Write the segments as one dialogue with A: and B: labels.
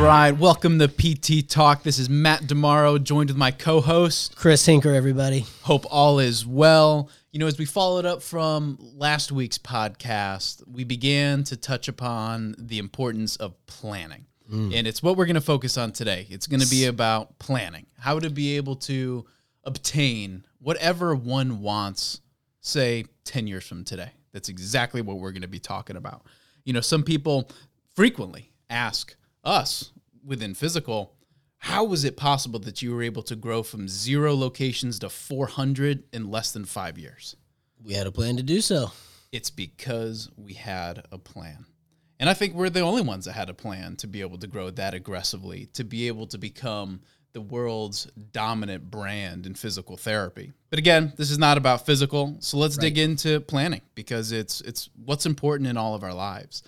A: right, welcome to PT Talk. This is Matt Demaro, joined with my co-host.
B: Chris Hinker, everybody.
A: Hope all is well. You know, as we followed up from last week's podcast, we began to touch upon the importance of planning. Mm. And it's what we're going to focus on today. It's going to be about planning, how to be able to obtain whatever one wants, say, 10 years from today. That's exactly what we're going to be talking about. You know, some people frequently ask us within Fyzical, how was it possible that you were able to grow from zero locations to 400 in less than five years?
B: We had a plan to do so.
A: It's because we had a plan. And I think we're the only ones that had a plan to be able to grow that aggressively, to be able to become the world's dominant brand in physical therapy. But again, this is not about Fyzical, so let's dig into planning because it's it's what's important in all of our lives.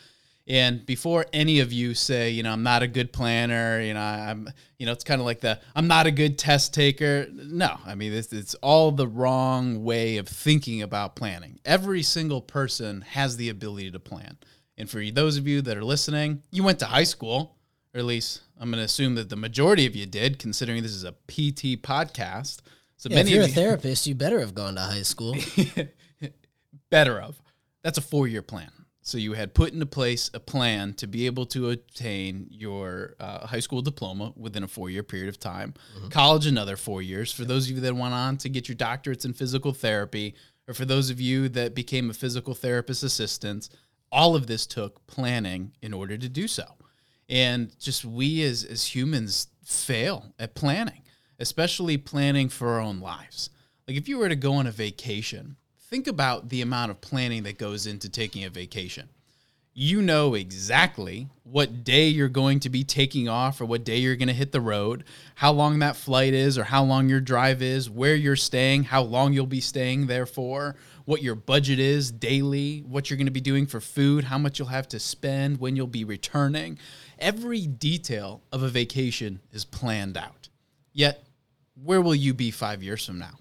A: And before any of you say, you know, I'm not a good planner, you know, I'm, you know, it's kind of like the I'm not a good test taker. No, I mean, it's, it's all the wrong way of thinking about planning. Every single person has the ability to plan. And for those of you that are listening, you went to high school, or at least I'm going to assume that the majority of you did, considering this is a PT podcast. So
B: Yeah, if you're a
A: of you,
B: therapist, you better have gone to high school.
A: better of. That's a four year plan. So you had put into place a plan to be able to obtain your uh, high school diploma within a four year period of time, college another four years. For those of you that went on to get your doctorates in physical therapy, or for those of you that became a physical therapist assistant, all of this took planning in order to do so. And just we as, as humans fail at planning, especially planning for our own lives. Like if you were to go on a vacation, think about the amount of planning that goes into taking a vacation. You know exactly what day you're going to be taking off or what day you're going to hit the road, how long that flight is or how long your drive is, where you're staying, how long you'll be staying there for, what your budget is daily, what you're going to be doing for food, how much you'll have to spend, when you'll be returning. Every detail of a vacation is planned out. Yet, where will you be five years from now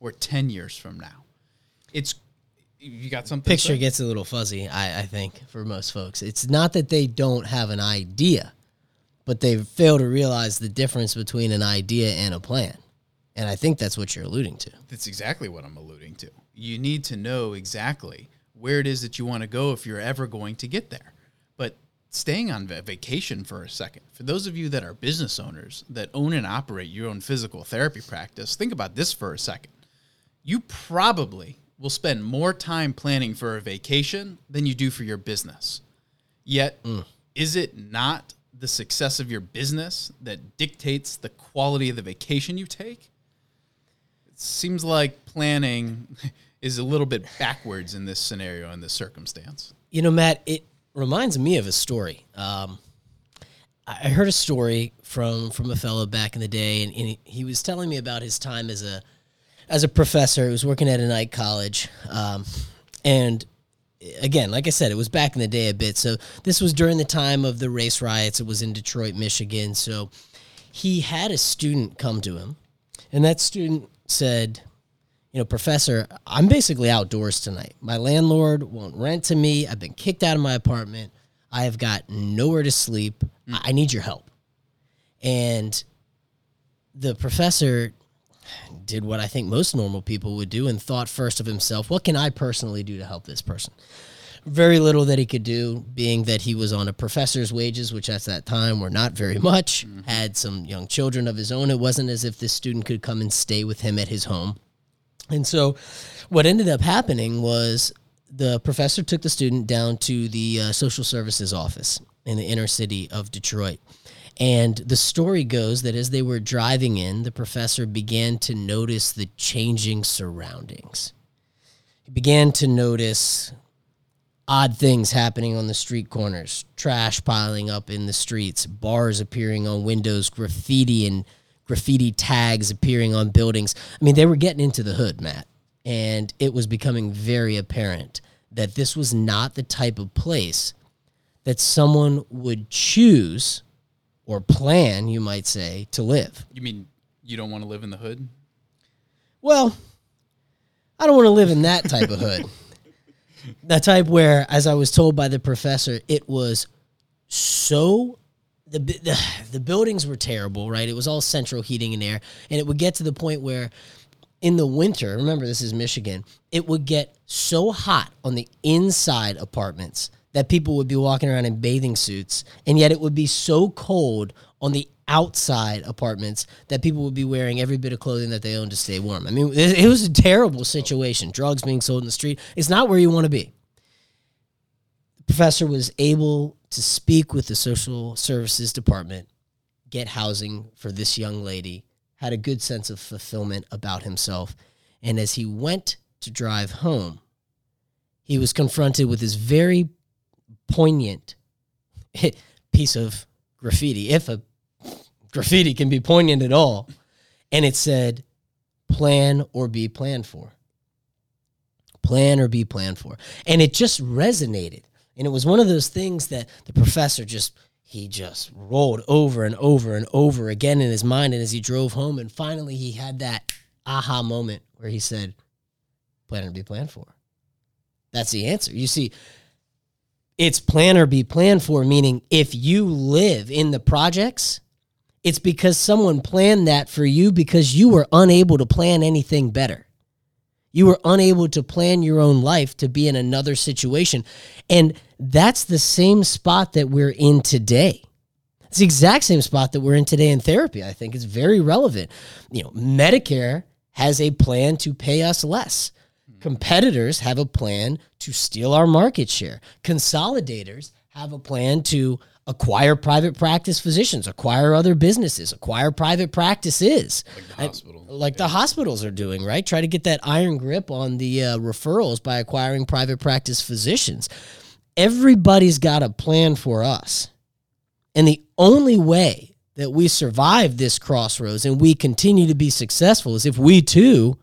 A: or 10 years from now? It's, you got something? to
B: Picture gets a little fuzzy, I, I think, for most folks. It's not that they don't have an idea, but they fail to realize the difference between an idea and a plan. And I think that's what you're alluding to.
A: That's exactly what I'm alluding to. You need to know exactly where it is that you want to go if you're ever going to get there. But staying on vacation for a second, for those of you that are business owners that own and operate your own physical therapy practice, think about this for a second. You probably will spend more time planning for a vacation than you do for your business. Yet, is it not the success of your business that dictates the quality of the vacation you take? It seems like planning is a little bit backwards in this scenario in this circumstance.
B: You know, Matt, it reminds me of a story. Um, I heard a story from from a fellow back in the day, and, and he was telling me about his time as a as a professor. He was working at a night college, um, and again, like I said, it was back in the day a bit. So this was during the time of the race riots. It was in Detroit, Michigan. So he had a student come to him, and that student said, you know, professor, I'm basically outdoors tonight. My landlord won't rent to me. I've been kicked out of my apartment. I have got nowhere to sleep. I I need your help. And the professor did what I think most normal people would do and thought first of himself, what can I personally do to help this person? Very little that he could do, being that he was on a professor's wages, which at that time were not very much, had some young children of his own. It wasn't as if this student could come and stay with him at his home. And so, what ended up happening was the professor took the student down to the uh, social services office in the inner city of Detroit. And the story goes that as they were driving in, the professor began to notice the changing surroundings. He began to notice odd things happening on the street corners, trash piling up in the streets, bars appearing on windows, graffiti and graffiti tags appearing on buildings. I mean, they were getting into the hood, Matt. And it was becoming very apparent that this was not the type of place that someone would choose or plan, you might say, to live.
A: You mean you don't want to live in the hood?
B: Well, I don't want to live in that type of hood. That type where, as I was told by the professor, it was so the, the the buildings were terrible, right? It was all central heating and air, and it would get to the point where in the winter, remember this is Michigan, it would get so hot on the inside apartments that people would be walking around in bathing suits, and yet it would be so cold on the outside apartments that people would be wearing every bit of clothing that they own to stay warm. I mean, it, was a terrible situation. Drugs being sold in the street. It's not where you want to be. The professor was able to speak with the social services department, get housing for this young lady, had a good sense of fulfillment about himself. And as he went to drive home, he was confronted with this very poignant piece of graffiti, if a graffiti can be poignant at all. And it said, plan or be planned for. Plan or be planned for. And it just resonated. And it was one of those things that the professor just, he just rolled over and over and over again in his mind. And as he drove home, and finally he had that aha moment where he said, plan or be planned for. That's the answer. You see, it's plan or be planned for, meaning if you live in the projects, it's because someone planned that for you because you were unable to plan anything better. You were unable to plan your own life to be in another situation. And that's the same spot that we're in today. It's the exact same spot that we're in today in therapy. I think it's very relevant. You know, Medicare has a plan to pay us less. Competitors have a plan to steal our market share. Consolidators have a plan to acquire private practice physicians, acquire other businesses, acquire private practices.
A: Like the
B: I-
A: hospital.
B: like the hospitals are doing, right? Try to get that iron grip on the uh, referrals by acquiring private practice physicians. Everybody's got a plan for us. And the only way that we survive this crossroads and we continue to be successful is if we too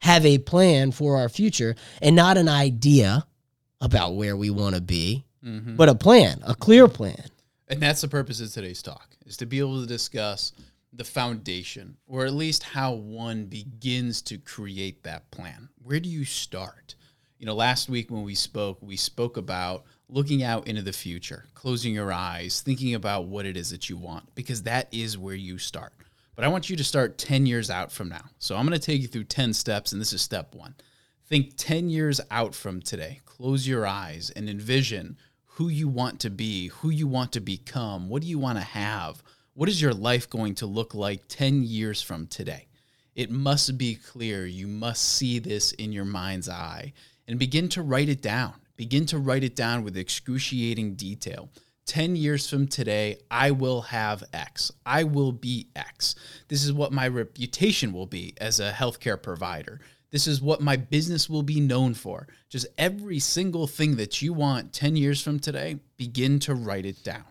B: have a plan for our future and not an idea about where we want to be,
A: Mhm.
B: but a plan, a clear plan.
A: And that's the purpose of today's talk is to be able to discuss the foundation or at least how one begins to create that plan. Where do you start? You know, last week when we spoke, we spoke about looking out into the future, closing your eyes, thinking about what it is that you want because that is where you start. But I want you to start 10 years out from now. So I'm going to take you through 10 steps and this is step 1. Think 10 years out from today. Close your eyes and envision who you want to be, who you want to become, what do you want to have? What is your life going to look like 10 years from today? It must be clear. You must see this in your mind's eye and begin to write it down. Begin to write it down with excruciating detail. 10 years from today, I will have X. I will be X. This is what my reputation will be as a healthcare provider. This is what my business will be known for. Just every single thing that you want 10 years from today, begin to write it down.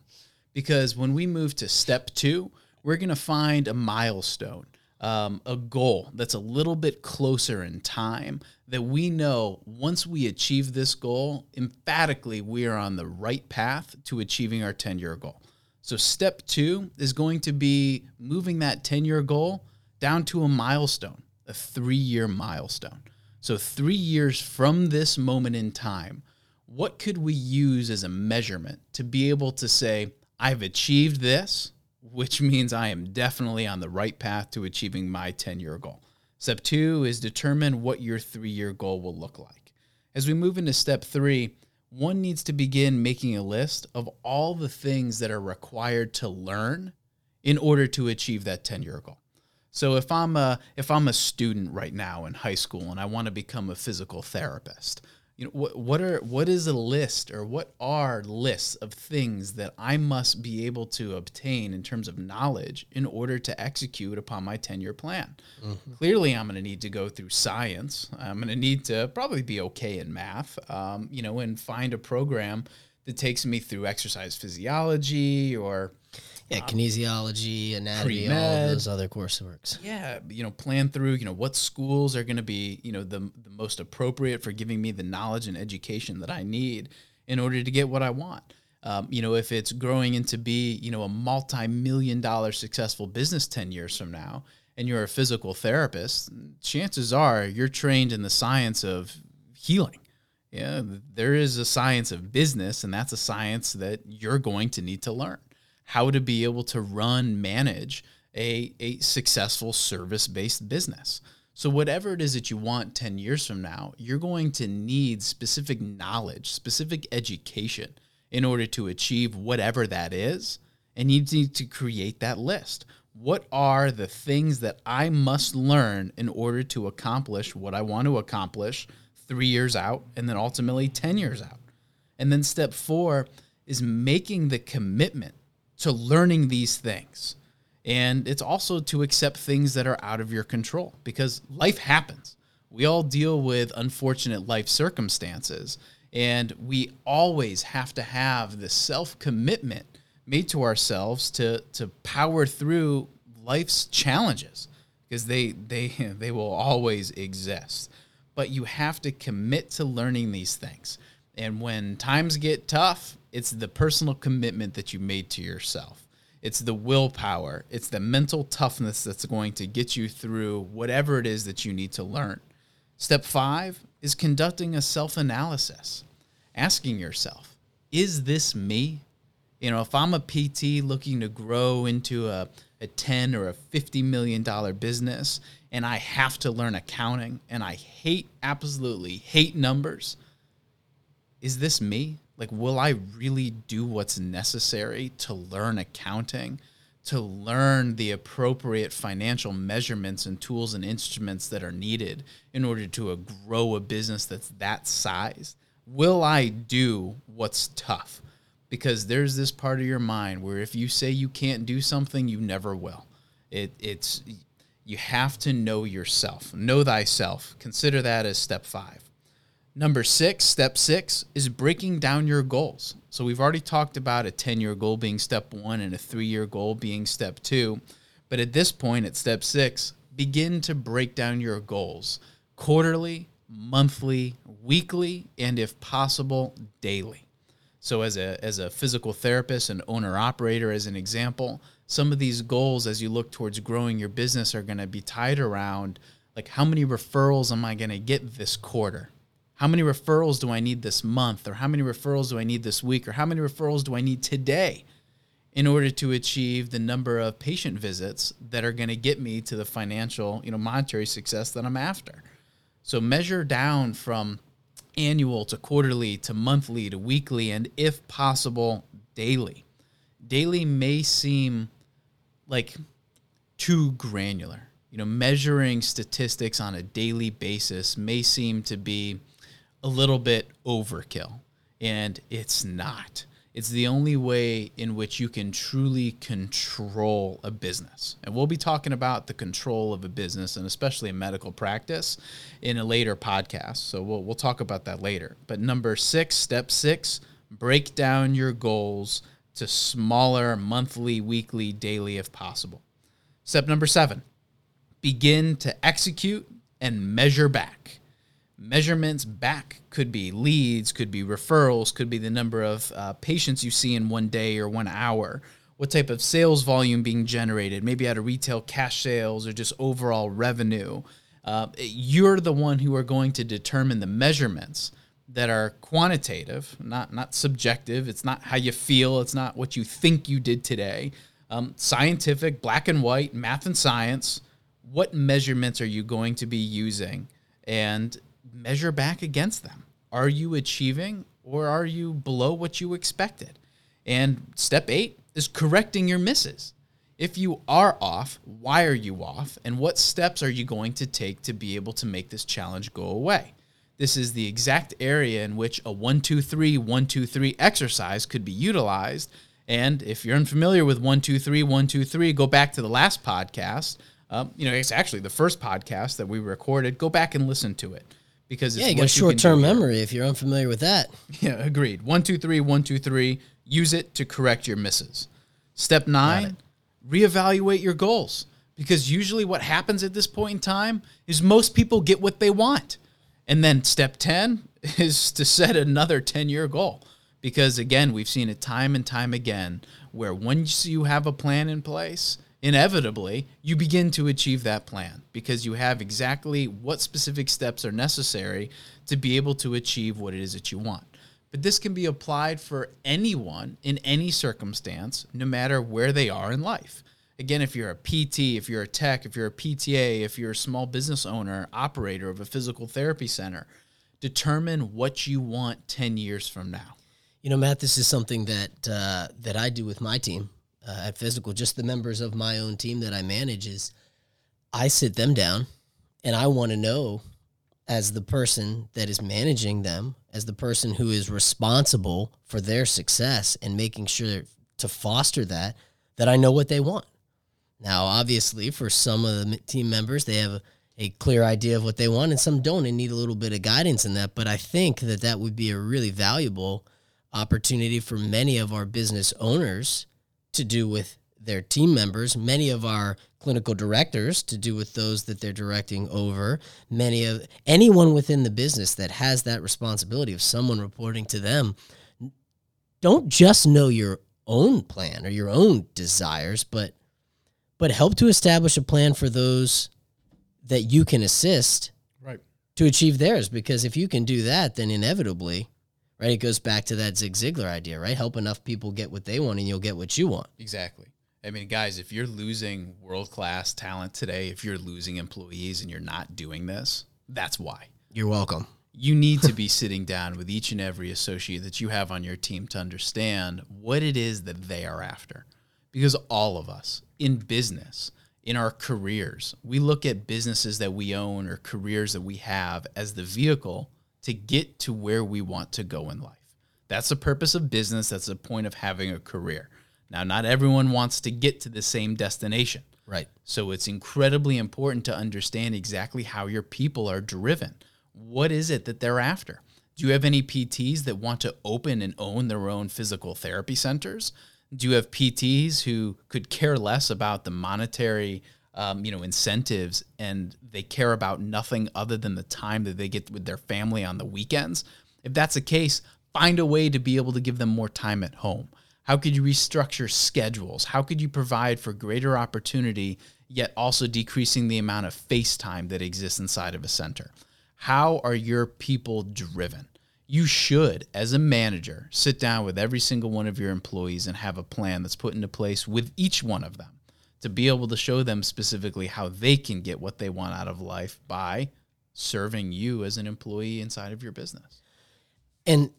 A: Because when we move to step two, we're going to find a milestone, um, a goal that's a little bit closer in time that we know once we achieve this goal, emphatically, we are on the right path to achieving our 10 year goal. So, step two is going to be moving that 10 year goal down to a milestone, a three year milestone. So, three years from this moment in time, what could we use as a measurement to be able to say, I've achieved this, which means I am definitely on the right path to achieving my 10 year goal? Step two is determine what your three year goal will look like. As we move into step three, one needs to begin making a list of all the things that are required to learn in order to achieve that 10 year goal. So if I'm a if I'm a student right now in high school and I want to become a physical therapist, you know what what are what is a list or what are lists of things that I must be able to obtain in terms of knowledge in order to execute upon my 10-year plan? Clearly, I'm going to need to go through science. I'm going to need to probably be okay in math, um, you know, and find a program that takes me through exercise physiology or
B: Yeah, kinesiology, anatomy, all those other courseworks.
A: yeah, you know, plan through, you know, what schools are going to be, you know, the, the most appropriate for giving me the knowledge and education that I need in order to get what I want. Um, you know, if it's growing into be, you know, a multi-million dollar successful business 10 years from now, and you're a physical therapist, chances are you're trained in the science of healing. Yeah, there is a science of business, and that's a science that you're going to need to learn. How to be able to run, manage a, a successful service based business. So, whatever it is that you want 10 years from now, you're going to need specific knowledge, specific education in order to achieve whatever that is. And you need to create that list. What are the things that I must learn in order to accomplish what I want to accomplish three years out and then ultimately 10 years out? And then step four is making the commitment to learning these things and it's also to accept things that are out of your control because life happens. We all deal with unfortunate life circumstances. And we always have to have the self commitment made to ourselves to, to power through life's challenges because they, they, they will always exist. But you have to commit to learning these things. And when times get tough, it's the personal commitment that you made to yourself. It's the willpower, it's the mental toughness that's going to get you through whatever it is that you need to learn. Step five is conducting a self analysis, asking yourself, is this me? You know, if I'm a PT looking to grow into a, a 10 or a 50 million dollar business and I have to learn accounting and I hate, absolutely hate numbers, is this me? Like will i really do what's necessary to learn accounting to learn the appropriate financial measurements and tools and instruments that are needed in order to uh, grow a business that's that size? Will i do what's tough? Because there's this part of your mind where if you say you can't do something you never will. It, it's you have to know yourself. Know thyself. Consider that as step five Number six, step six, is breaking down your goals. So we've already talked about a 10 year goal being step one and a three year goal being step two. But at this point, at step six, begin to break down your goals quarterly, monthly, weekly, and if possible, daily. So as a as a physical therapist and owner operator as an example, some of these goals as you look towards growing your business are going to be tied around like how many referrals am I going to get this quarter? How many referrals do I need this month, or how many referrals do I need this week, or how many referrals do I need today in order to achieve the number of patient visits that are going to get me to the financial, you know, monetary success that I'm after. So measure down from annual to quarterly to monthly to weekly, and if possible, daily. Daily may seem like too granular. You know, measuring statistics on a daily basis may seem to be a little bit overkill, and it's not. It's the only way in which you can truly control a business. And we'll be talking about the control of a business and especially a medical practice in a later podcast. So we'll, we'll talk about that later. But number six, step six, break down your goals to smaller monthly, weekly, daily if possible. Step number seven, begin to execute and measure back measurements back could be leads, could be referrals, could be the number of uh, patients you see in one day or one hour. What type of sales volume being generated, maybe out of retail cash sales or just overall revenue. Uh, you're the one who are going to determine the measurements that are quantitative, not not subjective. It's not how you feel. It's not what you think you did today. Um, scientific, black and white, math and science. What measurements are you going to be using? And measure back against them. Are you achieving or are you below what you expected? And step eight is correcting your misses. If you are off, why are you off? And what steps are you going to take to be able to make this challenge go away? This is the exact area in which a 1 2 3 1 2 3 exercise could be utilized. And if you're unfamiliar with 1 2 3 1 2 3, go back to the last podcast. Um, you know, it's actually the first podcast that we recorded. Go back and listen to it because
B: yeah, you got short term memory if you're unfamiliar with that.
A: Yeah, agreed. One, two, three, one, two, three. Use it to correct your misses. Step nine, reevaluate your goals. Because usually what happens at this point in time is most people get what they want. And then step 10 is to set another 10 year goal. Because again, we've seen it time and time again where once you have a plan in place, inevitably you begin to achieve that plan because you have exactly what specific steps are necessary to be able to achieve what it is that you want. But this can be applied for anyone in any circumstance, no matter where they are in life. Again, if you're a PT, if you're a tech, if you're a PTA, if you're a small business owner, operator of a physical therapy center, determine what you want 10 years from now.
B: You know, Matt, this is something that uh, that I do with my team uh, at Fyzical. Just the members of my own team that I manage is I sit them down, and I want to know, as the person that is managing them, as the person who is responsible for their success and making sure to foster that, that I know what they want. Now, obviously, for some of the team members, they have a, a clear idea of what they want, and some don't and need a little bit of guidance in that. But I think that that would be a really valuable opportunity for many of our business owners to do with their team members, many of our clinical directors to do with those that they're directing over, many of anyone within the business that has that responsibility of someone reporting to them. Don't just know your own plan or your own desires, but but help to establish a plan for those that you can assist
A: right.
B: to achieve theirs. Because if you can do that then inevitably right? It goes back to that Zig Ziglar idea, right? Help enough people get what they want and you'll get what you want.
A: Exactly. I mean, guys, if you're losing world class talent today, if you're losing employees and you're not doing this, that's why.
B: You're welcome.
A: You need to be sitting down with each and every associate that you have on your team to understand what it is that they are after. Because all of us in business, in our careers, we look at businesses that we own or careers that we have as the vehicle to get to where we want to go in life. That's the purpose of business. That's the point of having a career. Now, not everyone wants to get to the same destination.
B: Right.
A: So it's incredibly important to understand exactly how your people are driven. What is it that they're after? Do you have any PTs that want to open and own their own physical therapy centers? Do you have PTs who could care less about the monetary um, you know, incentives and they care about nothing other than the time that they get with their family on the weekends, if that's the case, find a way to be able to give them more time at home. How could you restructure schedules? How could you provide for greater opportunity, yet also decreasing the amount of face time that exists inside of a center? How are your people driven? You should, as a manager, sit down with every single one of your employees and have a plan that's put into place with each one of them to be able to show them specifically how they can get what they want out of life by serving you as an employee inside of your business.
B: And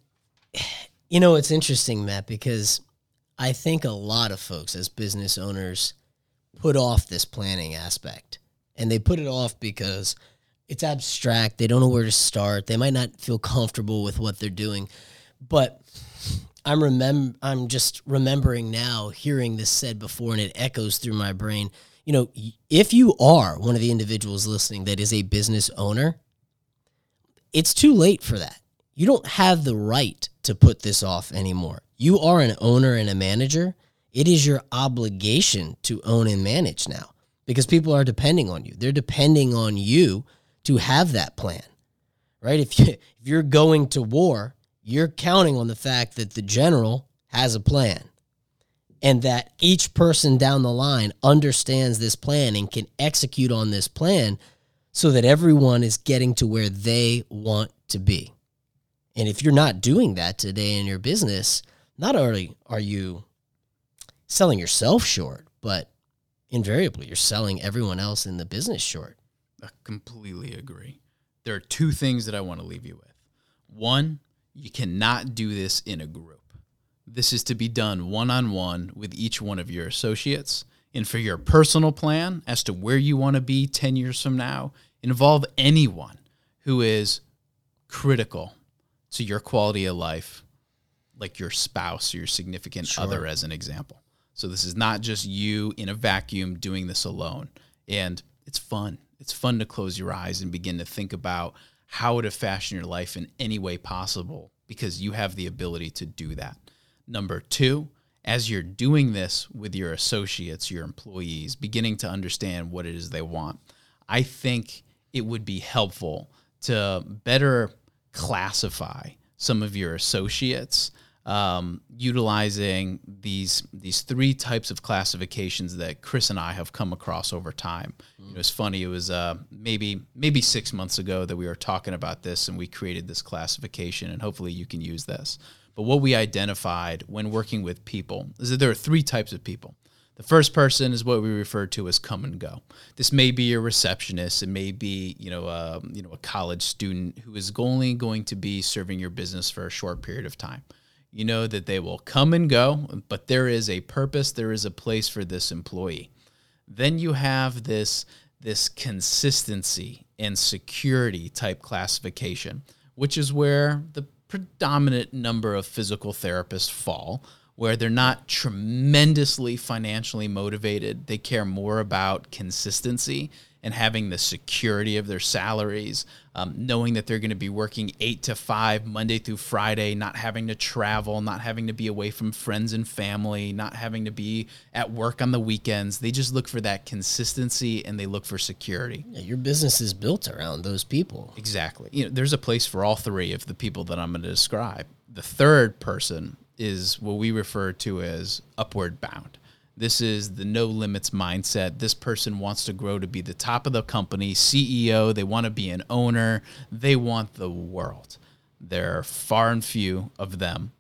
B: you know, it's interesting, Matt, because I think a lot of folks as business owners put off this planning aspect. And they put it off because it's abstract. They don't know where to start. They might not feel comfortable with what they're doing. But I'm remember I'm just remembering now hearing this said before and it echoes through my brain. You know, if you are one of the individuals listening that is a business owner, it's too late for that. You don't have the right to put this off anymore. You are an owner and a manager. It is your obligation to own and manage now because people are depending on you. They're depending on you to have that plan. Right? If you if you're going to war, you're counting on the fact that the general has a plan and that each person down the line understands this plan and can execute on this plan so that everyone is getting to where they want to be. And if you're not doing that today in your business, not only are you selling yourself short, but invariably you're selling everyone else in the business short.
A: I completely agree. There are two things that I want to leave you with. One, you cannot do this in a group. This is to be done one on one with each one of your associates. And for your personal plan as to where you want to be 10 years from now, involve anyone who is critical to your quality of life, like your spouse or your significant sure. other, as an example. So this is not just you in a vacuum doing this alone. And it's fun. It's fun to close your eyes and begin to think about how to fashion your life in any way possible because you have the ability to do that. Number two, as you're doing this with your associates, your employees, beginning to understand what it is they want, I think it would be helpful to better classify some of your associates um, utilizing these these three types of classifications that Chris and I have come across over time. Mm. It was funny. It was uh, maybe maybe six months ago that we were talking about this, and we created this classification, and hopefully you can use this. But what we identified when working with people is that there are three types of people. The first person is what we refer to as come and go. This may be a receptionist. It may be you know uh, you know a college student who is only going to be serving your business for a short period of time you know that they will come and go, but there is a purpose, there is a place for this employee. Then you have this this consistency and security type classification, which is where the predominant number of physical therapists fall, where they're not tremendously financially motivated. They care more about consistency and having the security of their salaries, um, knowing that they're going to be working eight to five Monday through Friday, not having to travel, not having to be away from friends and family, not having to be at work on the weekends. They just look for that consistency and they look for security.
B: Yeah, your business is built around those people.
A: Exactly. You know, there's a place for all three of the people that I'm going to describe. The third person is what we refer to as upward bound. This is the no limits mindset. This person wants to grow to be the top of the company, CEO. They want to be an owner. They want the world. There are far and few of them.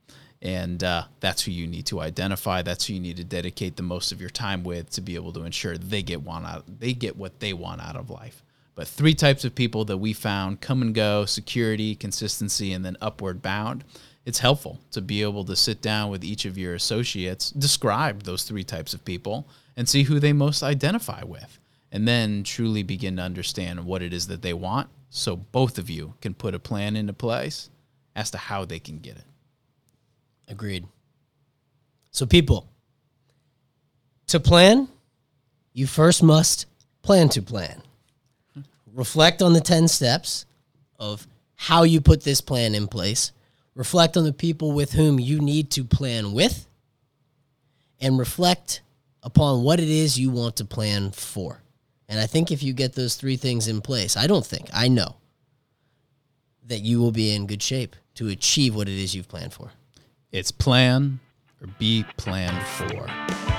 A: And uh, that's who you need to identify. That's who you need to dedicate the most of your time with to be able to ensure they get one out. They get what they want out of life. But three types of people that we found: come and go, security, consistency, and then upward bound it's helpful to be able to sit down with each of your associates, describe those three types of people, and see who they most identify with. And then truly begin to understand what it is that they want so both of you can put a plan into place as to how they can get it.
B: Agreed. So, people, to plan, you first must plan to plan. Reflect on the 10 steps of how you put this plan in place reflect on the people with whom you need to plan with, and reflect upon what it is you want to plan for. And I think if you get those three things in place, I don't think, I know that you will be in good shape to achieve what it is you've planned for.
A: It's plan or be planned for.